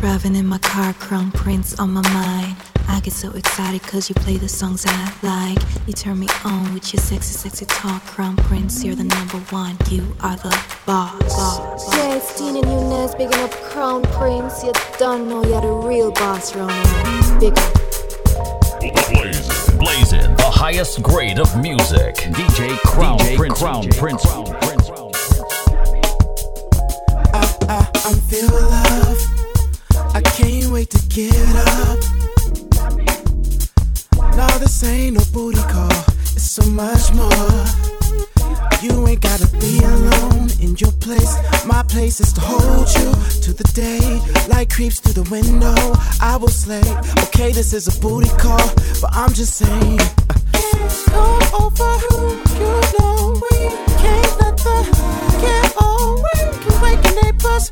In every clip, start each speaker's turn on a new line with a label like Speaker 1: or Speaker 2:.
Speaker 1: Driving in my car, crown prince on my mind. I get so excited cause you play the songs I like. You turn me on with your sexy, sexy talk. Crown Prince, you're the number one. You are the boss. boss.
Speaker 2: Yeah, it's Tina Nunez, bigging up Crown Prince. You don't know you're the real boss, Romeo. Big up.
Speaker 3: Blazing, blazing the highest grade of music. DJ Crown DJ Prince. Crown DJ Prince. Crown Prince.
Speaker 4: I, I, I'm feeling get up. No, this ain't no booty call. It's so much more. You ain't gotta be alone in your place. My place is to hold you to the day. Light creeps through the window. I will slay. Okay, this is a booty call, but I'm just saying. Can't Come over, who you know we can't let the get away. Can wake neighbors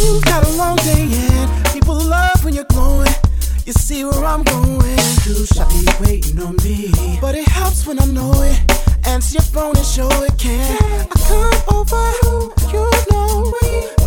Speaker 4: But you got a long day and people love when you're glowing. You see where I'm going. You should be waiting on me. But it helps when I know it. Answer your phone and show it can. I come over, you know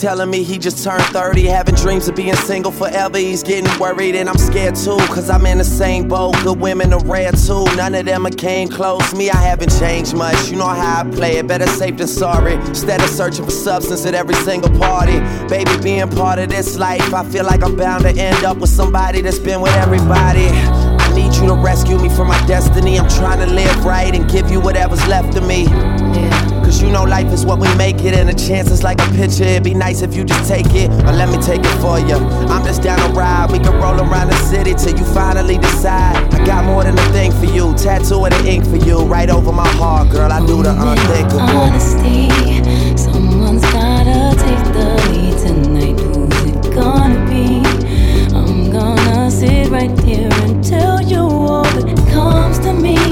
Speaker 5: Telling me he just turned 30, having dreams of being single forever. He's getting worried, and I'm scared too, cause I'm in the same boat. Good women are rare too, none of them came close. Me, I haven't changed much. You know how I play it, better safe than sorry. Instead of searching for substance at every single party. Baby, being part of this life, I feel like I'm bound to end up with somebody that's been with everybody. I need you to rescue me from my destiny. I'm trying to live right and give you whatever's left of me. Cause you know life is what we make it, and a chance is like a picture. It'd be nice if you just take it, or let me take it for you. I'm just down to ride. We can roll around the city till you finally decide. I got more than a thing for you, tattoo of the ink for you, right over my heart, girl. I do the unthinkable.
Speaker 1: Honesty, someone's gotta take the lead tonight. Who's it gonna be? I'm gonna sit right here and tell you all that comes to me.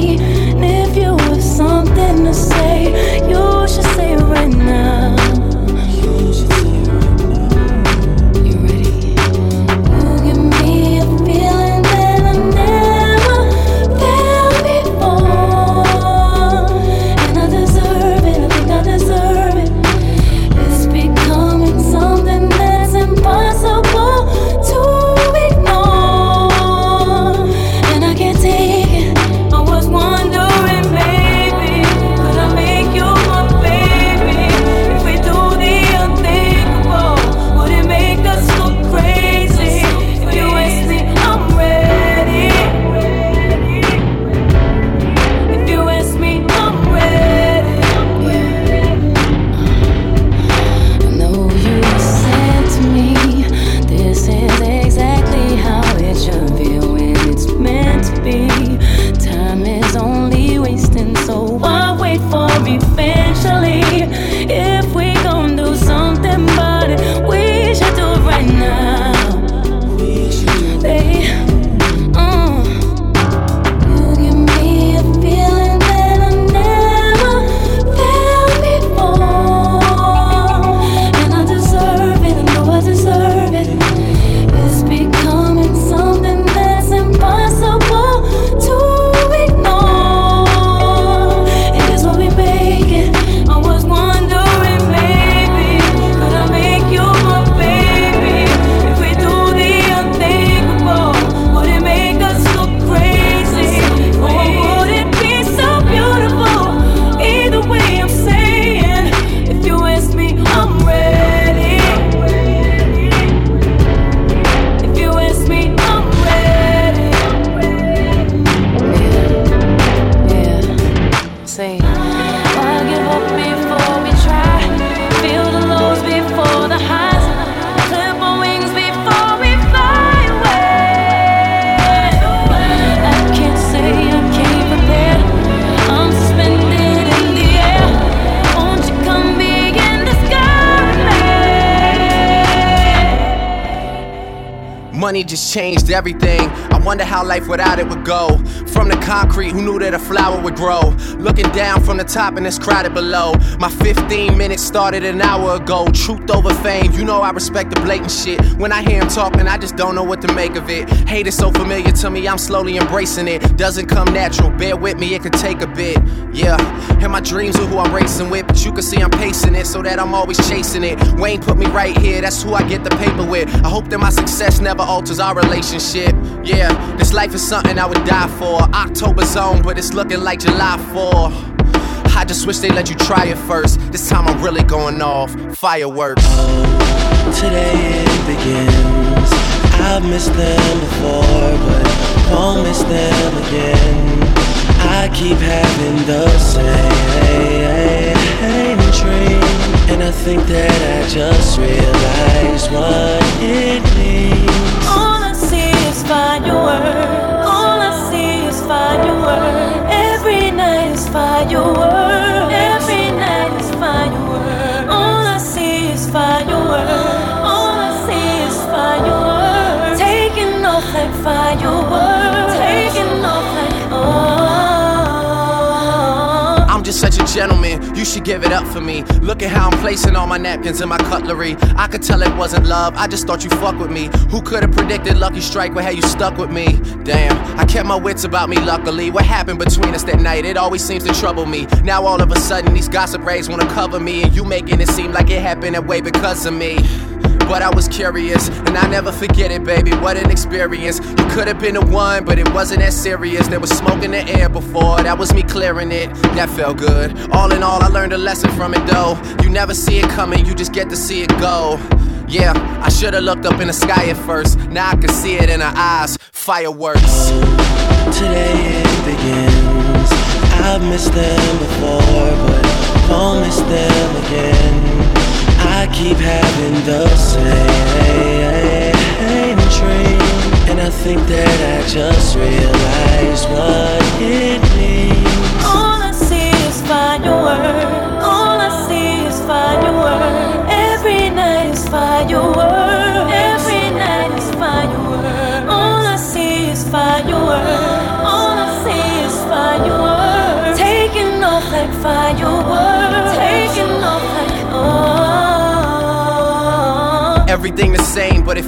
Speaker 5: Just changed everything. I wonder how life without it would go. From the concrete, who knew that a flower would grow? Looking down from the top and it's crowded below. My 15 minutes started an hour ago. Truth over fame, you know I respect the blatant shit. When I hear him talking, I just don't know what to make of it. Hate is so familiar to me, I'm slowly embracing it. Doesn't come natural, bear with me, it could take a bit. Yeah, and my dreams are who I'm racing with, you can see I'm pacing it so that I'm always chasing it. Wayne put me right here, that's who I get the paper with. I hope that my success never alters our relationship. Yeah, this life is something I would die for. October's on, but it's looking like July 4. I just wish they let you try it first. This time I'm really going off. Fireworks.
Speaker 6: Today it begins. I've missed them before, but won't miss them again. I keep having the same
Speaker 5: you should give it up for me. Look at how I'm placing all my napkins and my cutlery. I could tell it wasn't love, I just thought you fuck with me. Who could have predicted Lucky Strike would have you stuck with me? Damn, I kept my wits about me, luckily. What happened between us that night? It always seems to trouble me. Now all of a sudden, these gossip rays wanna cover me, and you making it seem like it happened that way because of me. But I was curious, and I never forget it, baby. What an experience. You could have been the one, but it wasn't as serious. There was smoke in the air before, that was me clearing it. That felt good. All in all, I learned a lesson from it, though. You never see it coming, you just get to see it go. Yeah, I should've looked up in the sky at first. Now I can see it in her eyes. Fireworks.
Speaker 6: Today it begins. I've missed them before, but won't miss them again. I keep having the same dream, I think that I just realized what it means.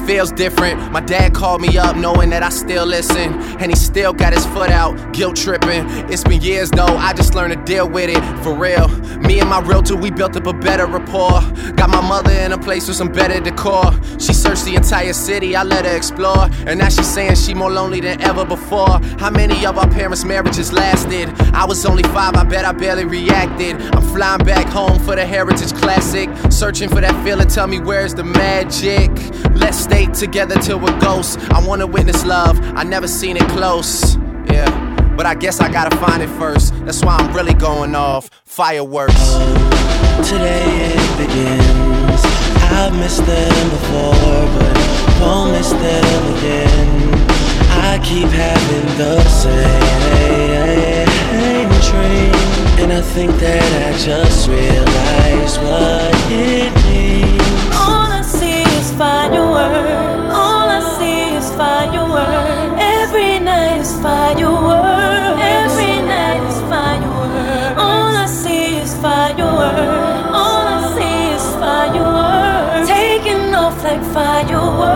Speaker 5: Feels different. My dad called me up knowing that I still listen. And he still got his foot out, guilt tripping. It's been years though, I just learned to deal with it. For real. Me and my realtor, we built up a better rapport. Got my mother in a place with some better decor. She searched the entire city, I let her explore. And now she's saying she more lonely than ever before. How many of our parents' marriages lasted? I was only five, I bet I barely reacted. I'm flying back home for the Heritage Classic. Searching for that feeling, tell me where's the magic? Let's stay together till we're ghosts. I wanna witness love, I never seen it close. Yeah, but I guess I gotta find it first. That's why I'm really going off. Fireworks.
Speaker 6: Today it begins. I've missed them before, but won't miss them again. I keep having the same dream, and I think that I just realized what it means.
Speaker 1: Fireworks. All I see is fireworks. Every night is fireworks. Every night is fireworks. All I see is fireworks. All I see is fireworks. Taking off like fireworks.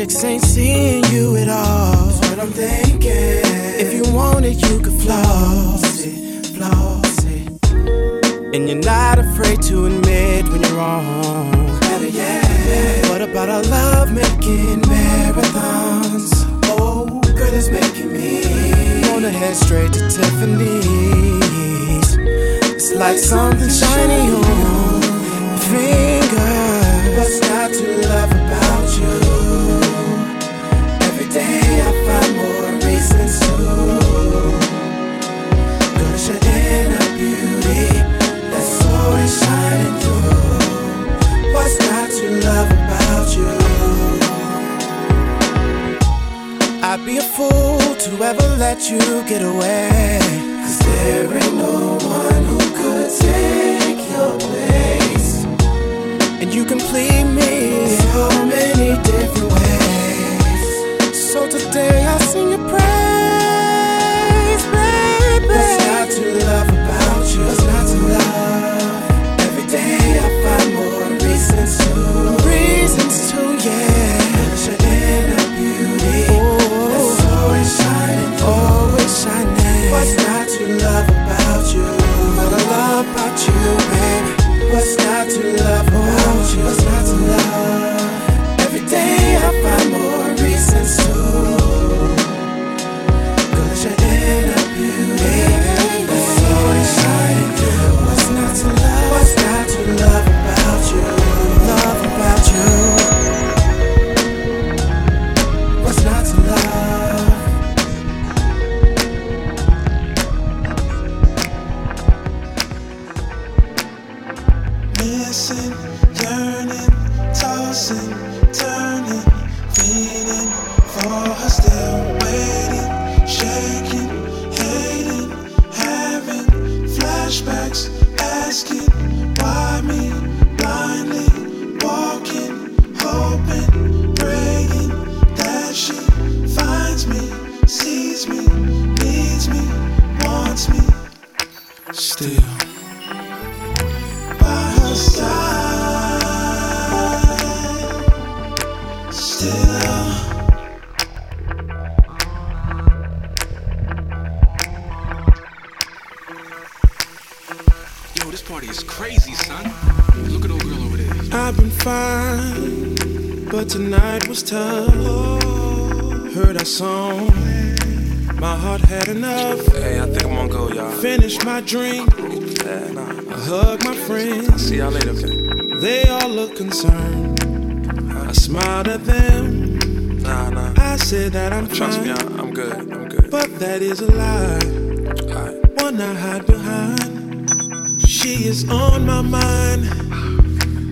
Speaker 7: Chicks ain't seeing you at all. That's what I'm thinking. If you want it, you can floss it, floss it. And you're not afraid to admit when you're wrong. Better yet, what about our love making marathons? Oh, girl, it's making me wanna head straight to Tiffany's. It's like something shiny on your finger. Day I find more reasons to. Girl, it's your inner beauty that's always shining through. What's not to love about you? I'd be a fool to ever let you get away. Cause there ain't no one who could take your place. And you complete me so many different ways. Today I sing your praise, baby. What's not to love about you? What's not to love? Every day I find more reasons to. Reasons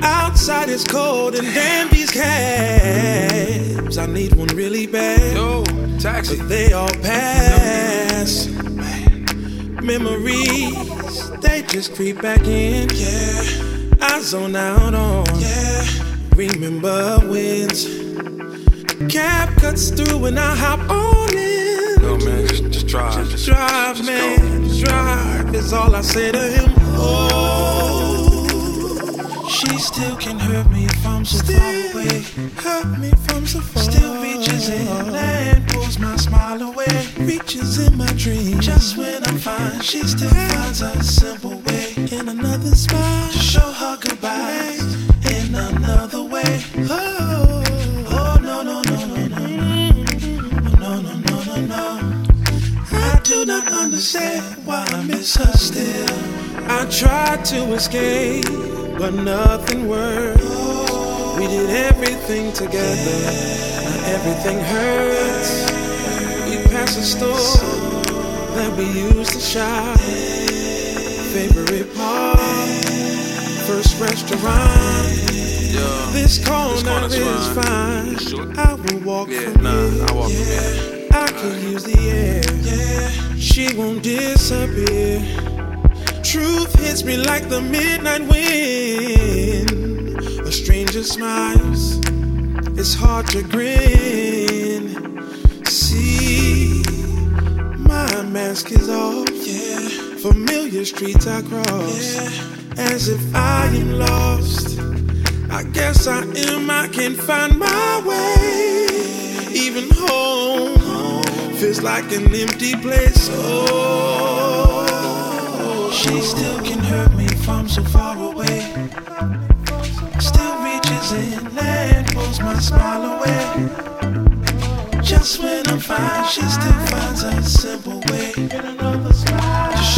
Speaker 7: Outside is cold and damn these cabs. I need one really bad.
Speaker 8: Yo, taxi.
Speaker 7: But they all pass. Memories, they just creep back in. Yeah, I zone out on. Yeah, remember wins. Cab cuts through and I hop on in.
Speaker 8: No, man, just, just drive.
Speaker 7: Just drive,
Speaker 8: just
Speaker 7: man. Just drive is all I say to him. Oh, she still can hurt me if I'm so far away. Hurt me from so far. Still reaches in and pulls my smile away. Reaches in my dreams. Just when I'm fine, she still finds a simple way. In another smile, to show her goodbye. In another way. Oh, oh no no no no no no no no no no. I do not understand why I miss her still. I tried to escape, but nothing worked. We did everything together, now everything hurts. We passed a store that we used to shop. Favorite park, first restaurant.
Speaker 8: Yo,
Speaker 7: This corner,
Speaker 8: corner's
Speaker 7: is
Speaker 8: fine.
Speaker 7: fine.
Speaker 8: Sure.
Speaker 7: I will walk
Speaker 8: yeah,
Speaker 7: from
Speaker 8: nah,
Speaker 7: here.
Speaker 8: I walk from here.
Speaker 7: I could use the air. Yeah, she won't disappear truth hits me like the midnight wind. A stranger smiles, it's hard to grin. See, my mask is off, yeah.
Speaker 9: Familiar streets I cross, yeah. as if I am lost. I guess I am, I can find my way. Even home, home. feels like an empty place. Oh. She still can hurt me from so far away. Still reaches in and pulls my smile away. Just when I'm fine, she still finds a simple way to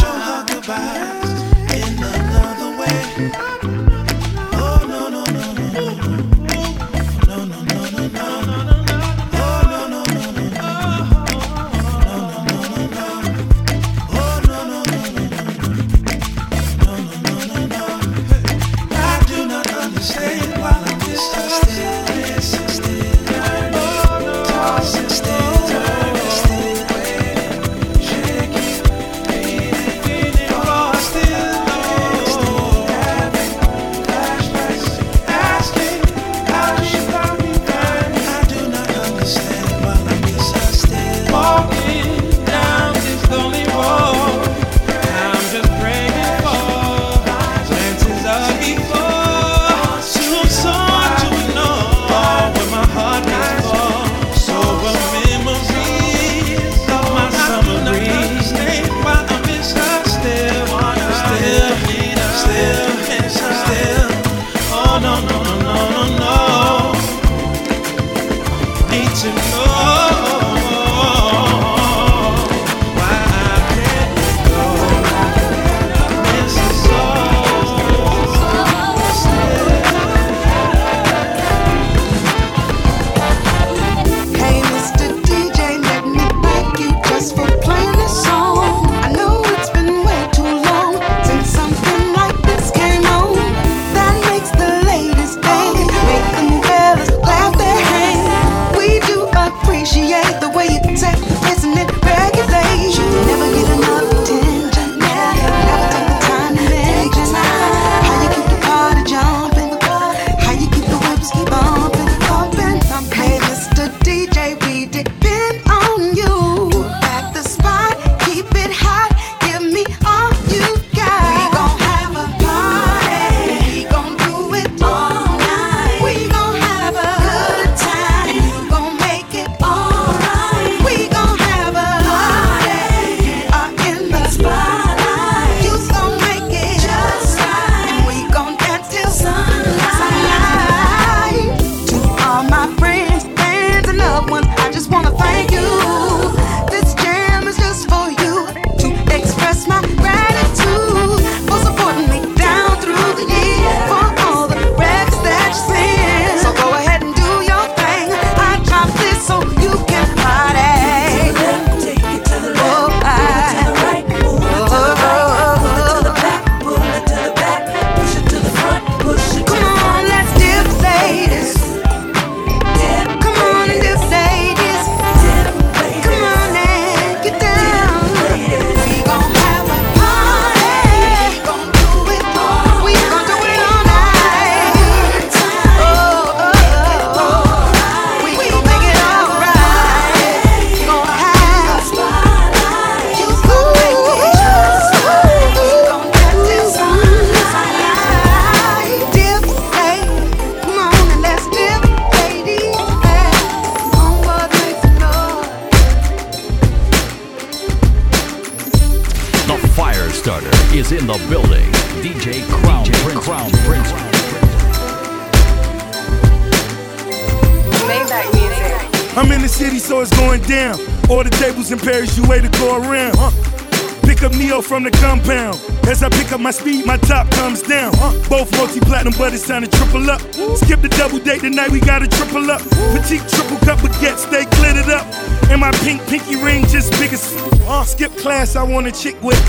Speaker 10: It's time to
Speaker 11: triple up. Skip the double date tonight, we got to triple up. Petite triple cup baguette, stay glittered up. And my pink pinky ring just big as. Uh, skip class, I want a chick with.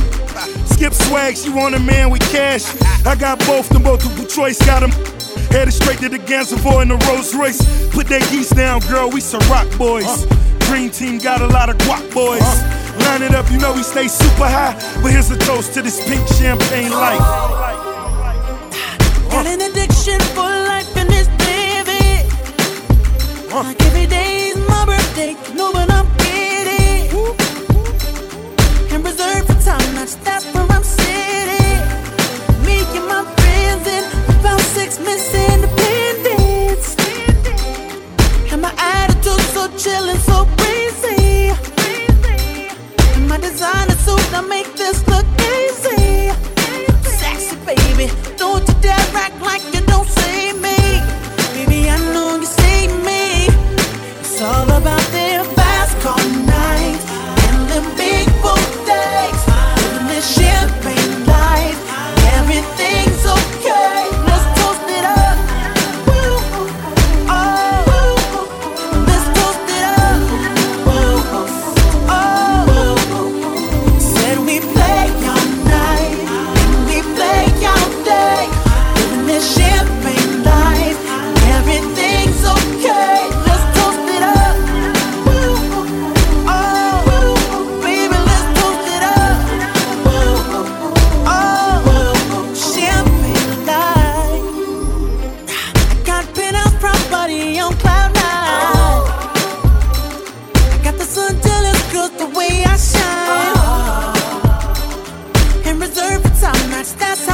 Speaker 11: Skip swag, she want a man with cash. I got both, the multiple choice, got them. Headed straight to the Gansevoort in the Rolls Royce. Put that geese down, girl, we some rock boys. Uh, Dream team got a lot of guac boys. Uh, Line it up, you know we stay super high. But here's a toast to this pink champagne life.
Speaker 12: Got an addiction for life and it's living. Like every day is my birthday, know what I'm getting. And reserve the time,
Speaker 10: not that's where I'm sitting. Me and
Speaker 12: my
Speaker 10: friends in about
Speaker 12: six minutes independence. And
Speaker 10: my
Speaker 12: attitude so
Speaker 10: chillin', so breezy.
Speaker 12: And my designer suit,
Speaker 13: I make this look. deserve a top notch. That's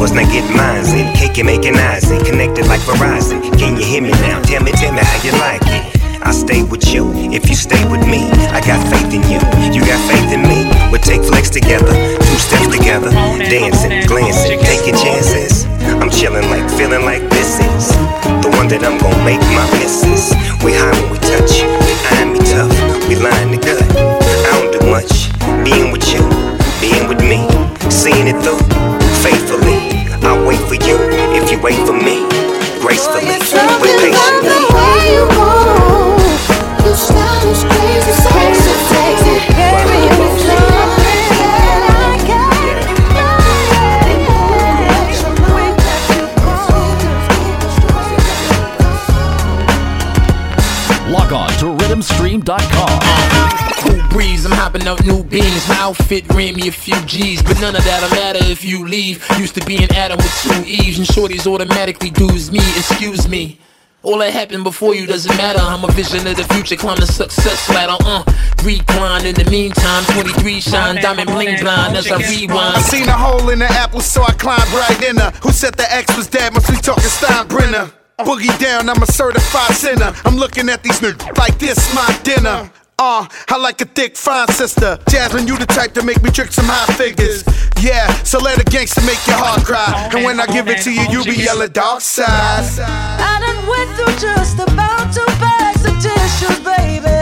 Speaker 13: yours, now get mine. In cake and making eyes, and connected like Verizon. Can you hear me now? Tell me, tell me how you like it. I stay with you if you stay with me. I got faith in you, you got faith in me. We'll take flex together, two steps together, dancing, glancing, taking chances. I'm chilling like, feeling like this is the one that I'm gonna make my missus. We high when we touch, eyeing me tough, we line the gut. I don't do much, being with you, being with me, seeing it through faithfully. For you
Speaker 14: out new beans. My outfit ran me a few G's, but none of that'll matter if you leave. Used to be an Adam with two Eves, and shorties automatically do's me. Excuse me. All that happened before you doesn't matter. I'm a vision of the future, climb the success ladder. Uh, recline in the meantime. 23 shine, diamond bling blind as I rewind.
Speaker 15: I seen a hole in the apple, so I climbed right in her. Who said the X was dead? Must be talking Steinbrenner. Boogie down, I'm a certified sinner. I'm looking at these niggas like this, my dinner. Uh, I like a thick, fine sister. Jasmine, you the type to make me trick some high figures. Yeah, so let a gangster make your heart cry. And when I give it to you, you be yelling dark side.
Speaker 12: I done went through just about two bags of tissues, baby.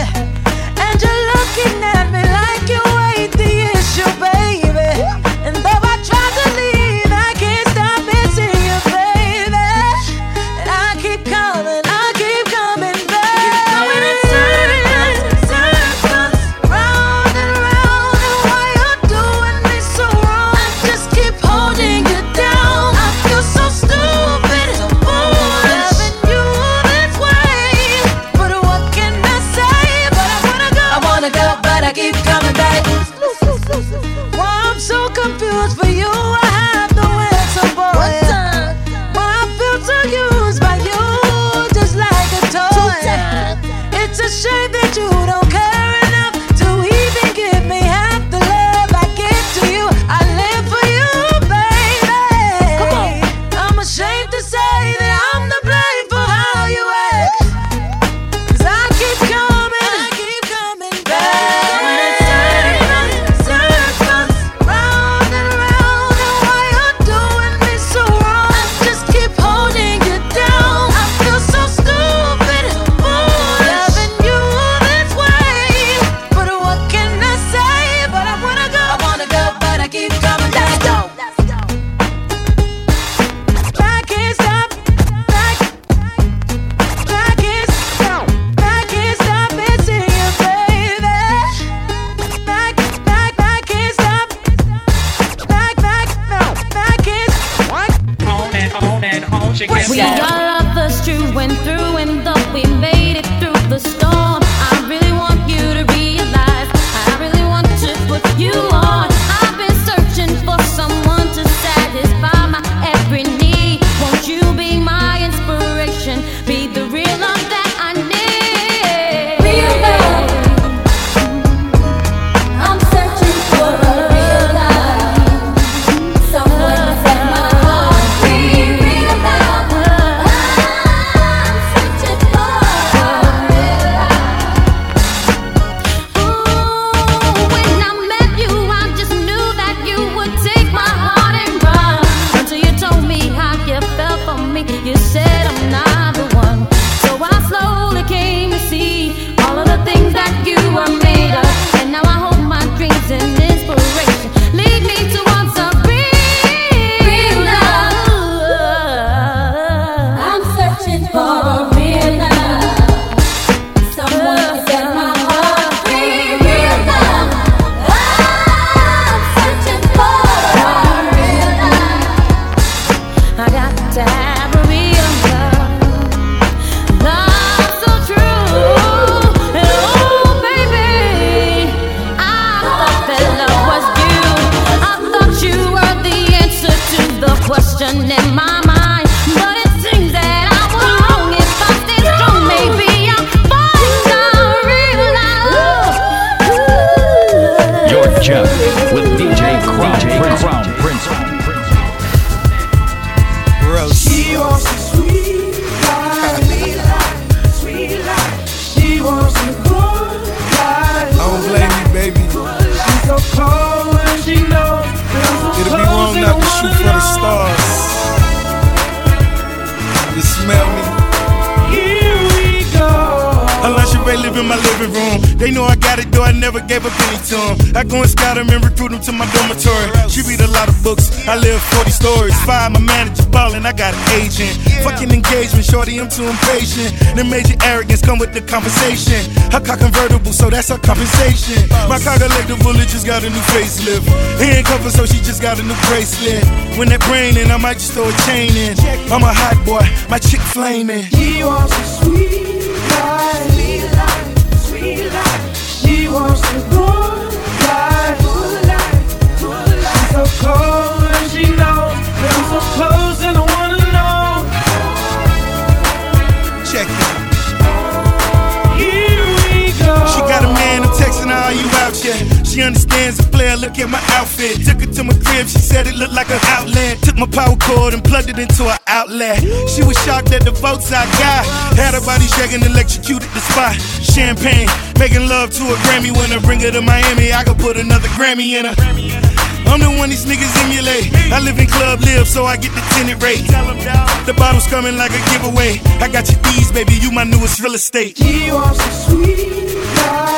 Speaker 16: I'm
Speaker 11: too impatient. The major arrogance come with the conversation. Her car convertible, so that's her compensation. My car collective village just got a new facelift. He ain't covered, so she just got a new bracelet. When that brain in, I might just throw a chain in. I'm a hot boy, my chick flaming.
Speaker 7: He wants a sweet life, sweet life, sweet life. She wants to She
Speaker 11: understands the flair, look at my outfit. Took it to my crib, she said it looked like an outlet. Took my power cord and plugged it into an outlet. She was shocked at the votes I got. Had her body shaking, electrocuted the spot. Champagne, making love to a Grammy. When I bring her to Miami, I could put another Grammy in her. I'm the one these niggas emulate. I live in club live, so I get the tenant rate. The bottle's coming like a giveaway. I got your keys, baby. You my newest real estate.
Speaker 7: She wants a sweet life.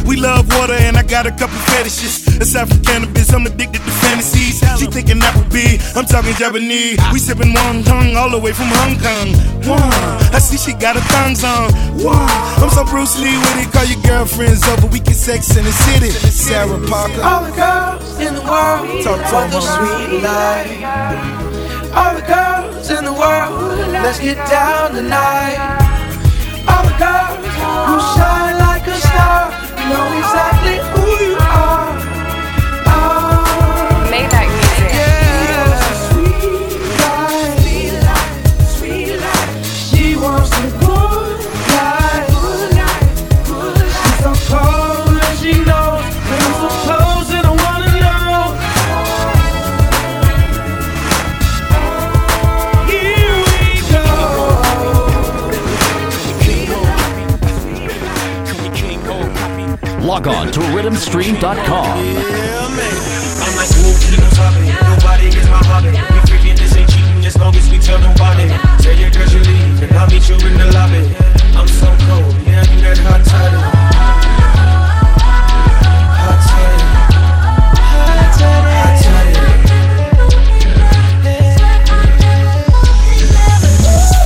Speaker 7: We
Speaker 11: love water and I got a couple fetishes. Aside from cannabis, I'm addicted to fantasies. She thinking that would be, I'm talking Japanese. We sipping one tongue all the way from Hong Kong. One, I see she got her thongs on. One, I'm so Bruce Lee with it. Call your girlfriends over, we can sex in the city. Sarah Parker.
Speaker 7: All the girls in the world
Speaker 11: Talk to
Speaker 7: the sweet life. All the girls in the world, let's get down tonight. All the girls who shine like a star, know exactly
Speaker 3: on to rhythmstream.com.
Speaker 8: I'm like, who keeps hopping? Nobody gets my hobby. We freaking this ain't cheating as long as we tell nobody. Tell your girls you leave, and I'll meet you in the lobby. I'm so cold, yeah, you that hot toddy. Hot toddy. Hot toddy.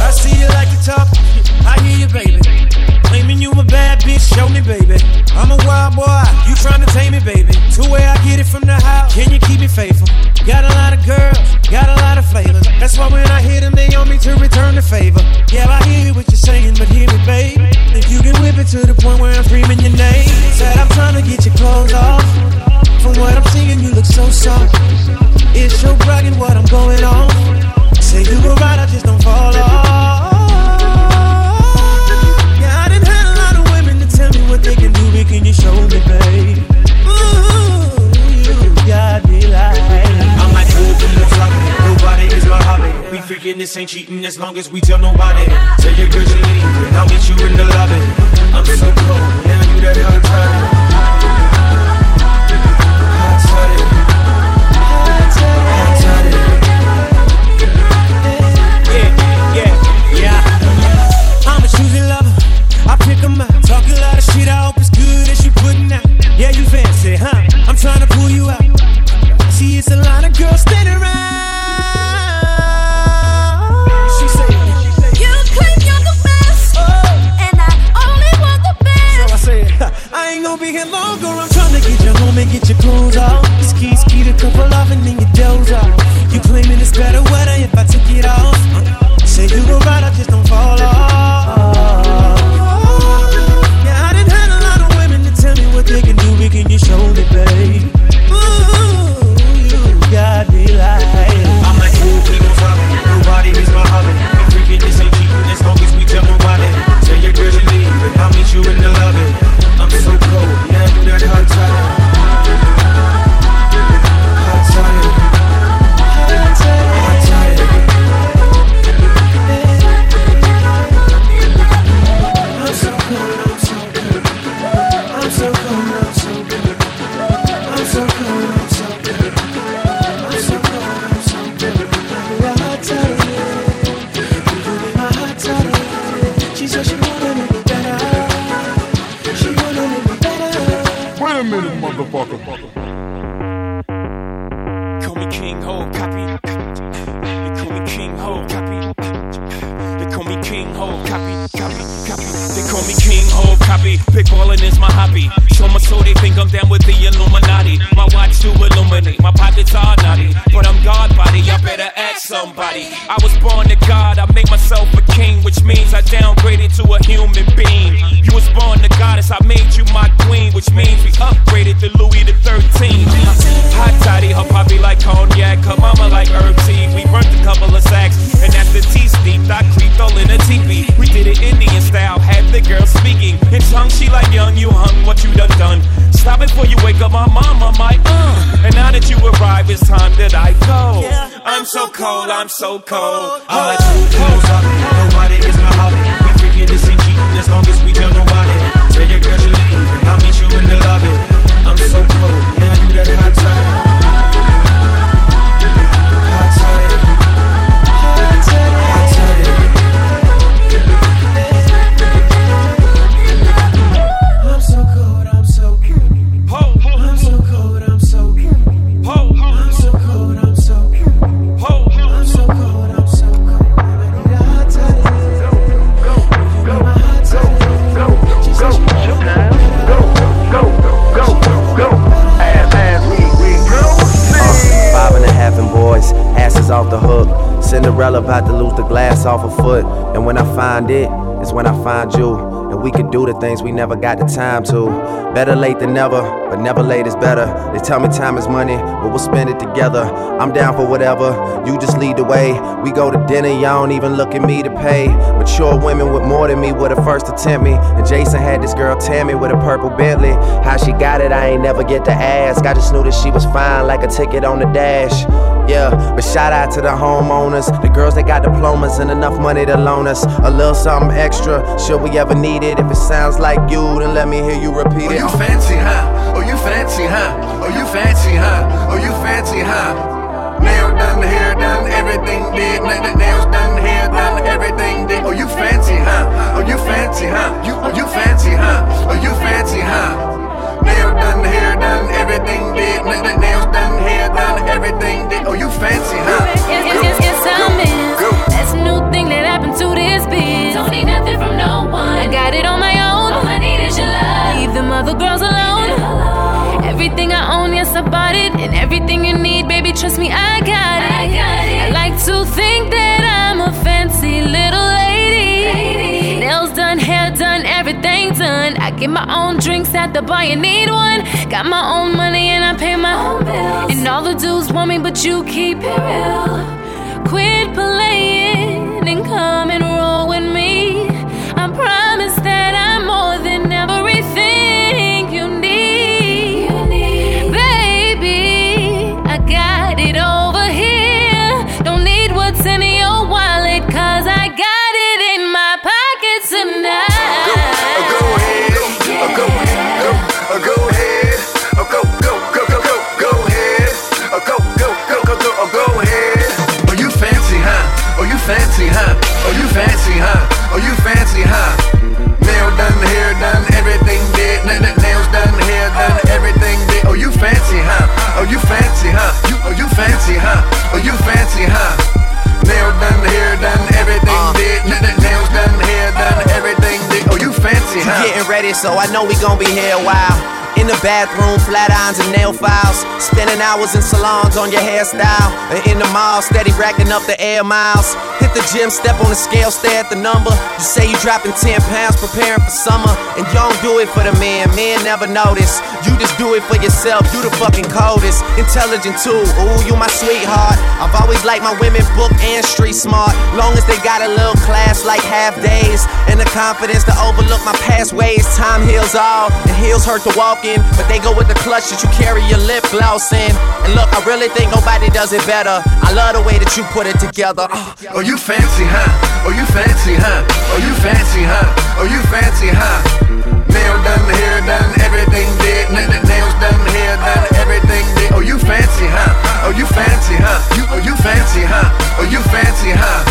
Speaker 7: I see you like to talk, I hear you, baby. Claiming you a bad bitch, show me, baby. I'm a wild boy, you tryna tame me, baby. Two way I get it from the house, can you keep me faithful? Got a lot of girls, got a lot of flavors. That's why when I hit them, they on me to return the favor. Yeah, I hear what you're saying, but hear me, babe. If you can whip it to the point where I'm screaming your name, said I'm trying to get your clothes off. From what I'm seeing, you look so soft. It's your bragging what I'm going on. Say you go right, I just don't fall off. Can you show me, babe? Ooh, you got me like.
Speaker 8: I'm like, who keeps hopping? Nobody is my hobby. We freaking this ain't cheating as long as we tell nobody. Tell your girls you leave, I'll meet you in the lobby. I'm so cold, yeah, you that hot toddy. Hot toddy. Copy. Big ballin' is my hobby. Show my soul, they think I'm down with the Illuminati. My watch to illuminate, my pockets are naughty. But I'm God body, I better ask somebody. I was born to God, I made myself a king, which means I downgraded to a human being. You was born to goddess, I made you my queen, which means we upgraded to Louis the 13th. Hot toddy, her poppy like cognac, her mama like herb tea. We burnt a couple of sacks, and the tea steeped. I creeped all in a teepee. We did it Indian style, had the girl speaking in tongue. She like young, you hung, what you done done. Stop it before you wake up my mama, my uh. And now that you arrive, it's time that I go. I'm so cold, I'm so cold. I'm like, who knows Nobody is my hobby. We freaking this ain't cheating as long as we tell nobody. Tell your girl you leave, I'll meet you in the lobby. I'm so cold, yeah, you that hot toddy. off the hook.
Speaker 5: Cinderella about to lose the glass off her foot. And when I find it, it's when I find you. We could do the things we never got the time to. Better late than never, but never late is better. They tell me time is money, but we'll spend it together. I'm down for whatever, you just lead the way. We go to dinner, y'all don't even look at me to pay. Mature women with more than me were the first to tempt me. And Jason had this girl Tammy with a purple Bentley. How she got it, I ain't never get to ask. I just knew that she was fine, like a ticket on the dash. Yeah, but shout out to the homeowners, the girls that got diplomas and enough money to loan us a little something extra. Should we ever need it? If it sounds like you, then let me hear you repeat it.
Speaker 17: Oh, you fancy, huh? Oh, you fancy, huh? Oh, you fancy, huh? Oh, you fancy, huh? Nail done, hair done, everything did. Nails done, hair done, everything did. Oh, you fancy, huh? Oh, you fancy, huh? You, oh, you fancy, huh? Oh, you fancy, huh? Nail done, hair done, everything did. Nails done, hair done, everything did. Oh, you fancy, huh?
Speaker 12: Yes, yes, yes, yes, I'm in. That's a new thing that happened to this bitch. Don't need nothing from no one. I got it on my own. All I need is your love. Leave them other girls alone. Everything I own, yes, I bought it. And everything you need, baby, trust me, I got it. I, got it. I like to think that I'm a fancy little lady. Nails done, hair done, everything done. I get my own drinks at the bar, you need one. Got my own money and I pay my own bills. And all the dudes want me, but you keep it real. Quit playing and come and roll
Speaker 5: So I know we gon' be here a while. In the bathroom, flat irons and nail files. Spending hours in salons on your hairstyle. And in the mall, steady racking up the air miles. The gym, step on the scale, stare at the number. You say you dropping 10 pounds, preparing for summer. And you don't do it for the man, man never notice. You just do it for yourself, you the fucking coldest. Intelligent too, ooh, you my sweetheart. I've always liked my women book and street smart. Long as they got a little class like half days. And the confidence to overlook my past ways. Time heals all, and heels hurt to walk in. But they go with the clutch that you carry your lip gloss in. And look, I really think nobody does it better. I love the way that you put it together.
Speaker 17: Oh, you fancy, huh? Oh, you fancy, huh? Oh, you fancy, huh? Oh, you fancy, huh? Nail done, hair done, everything did. N- nails done, hair done, everything did. Oh, you fancy, huh? Oh, you fancy, huh? You, oh, you fancy, huh? Oh, you fancy, huh?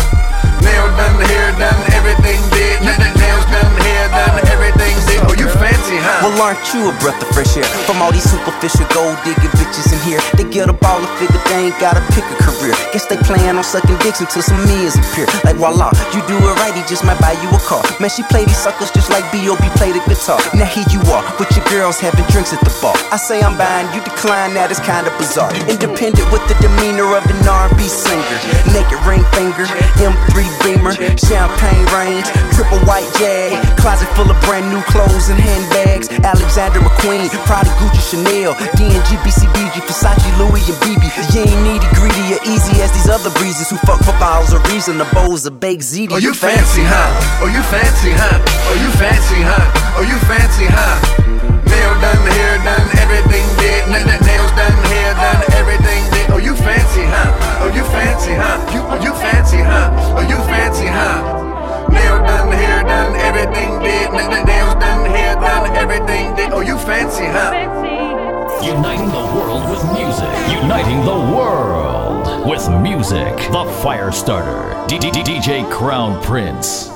Speaker 17: Nail done, hair done, everything did. N- nails done, hair done, everything did. Oh, you fancy, huh?
Speaker 18: Well, aren't you a breath of fresh air? From all these superficial gold digging bitches in here. They get a ball and figure they ain't gotta pick a career. Guess they plan on sucking dicks until some meals appear. Like voila, you do it right, he just might buy you a car. Man, she play these suckers just like B.O.B. play the guitar. Now here you are, with your girls having drinks at the bar. I say I'm buying, you decline, that is kinda bizarre. Independent with the demeanor of an R&B singer. Naked ring finger, M3 Beamer, champagne range, triple white jag, closet full of brand new clothes and handbags. Alexander McQueen, Prada, Gucci, Chanel, D&G, BCBG, Versace, Louis, and BB. You ain't needy, greedy, or easy as these other breezes who fuck for bottles of Riesling, the bowls of baked ziti.
Speaker 17: Oh, you fancy, huh? Oh, you fancy, huh? Oh, you fancy, huh? Oh, you fancy, huh? Nail done, hair done, everything did. Nails done, hair done, everything did. Oh, you fancy, huh? Oh, you fancy, huh? You, oh, you fancy, huh? Oh, you fancy, huh? Nail done, hair done, everything did. Nails done, everything did. Oh, you fancy, huh?
Speaker 3: Uniting the world with music. Uniting the world with music. The Fire Starter. DJ Crown Prince.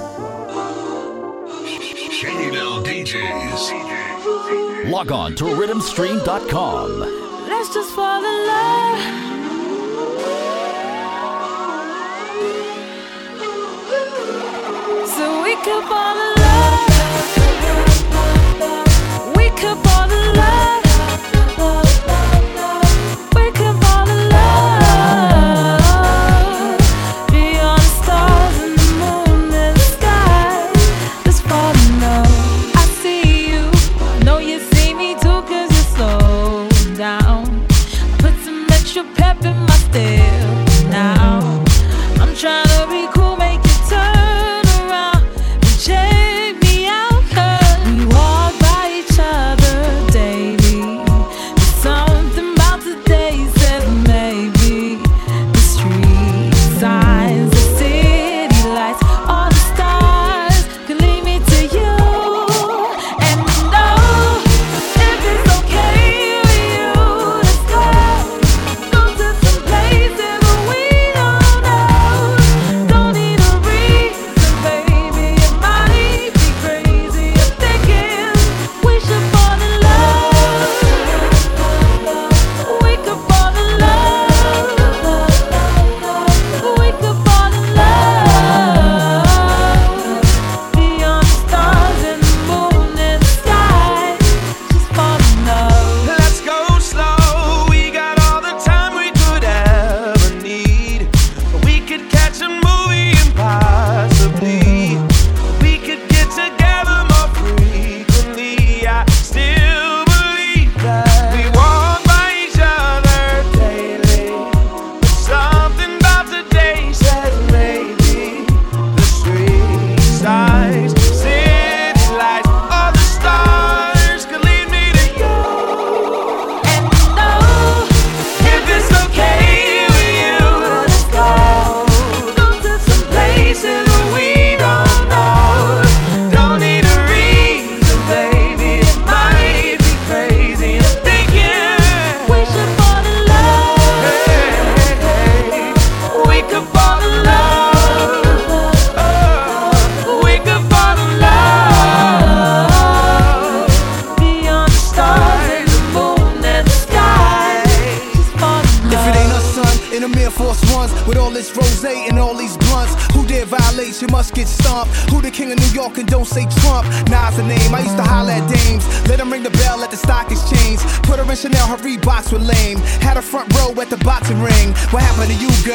Speaker 19: Shadell DJs.
Speaker 3: Log on to rhythmstream.com.
Speaker 12: Let's just fall in love. So we could fall in love.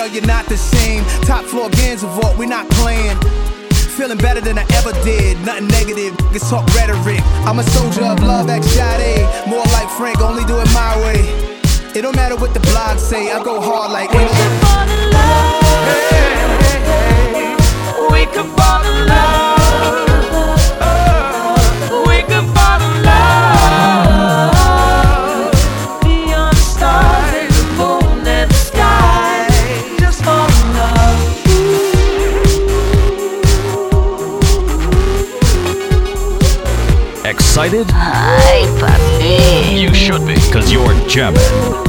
Speaker 20: Girl? You're not the same. Top floor Gansevoort, we're not playing. Feeling better than I ever did. Nothing negative, niggas talk rhetoric. I'm a soldier of love, Frank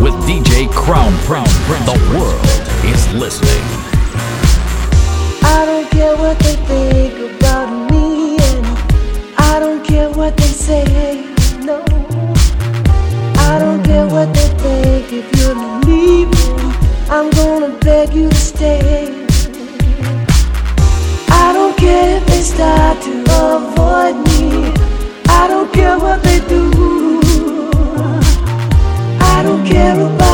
Speaker 3: with DJ Crown Crown, The world is listening.
Speaker 13: I don't care what they think about me, and I don't care what they say. No, I don't care what they think. If you're not leaving, I'm gonna beg you to stay. I don't care if they start to avoid me. I don't care what everybody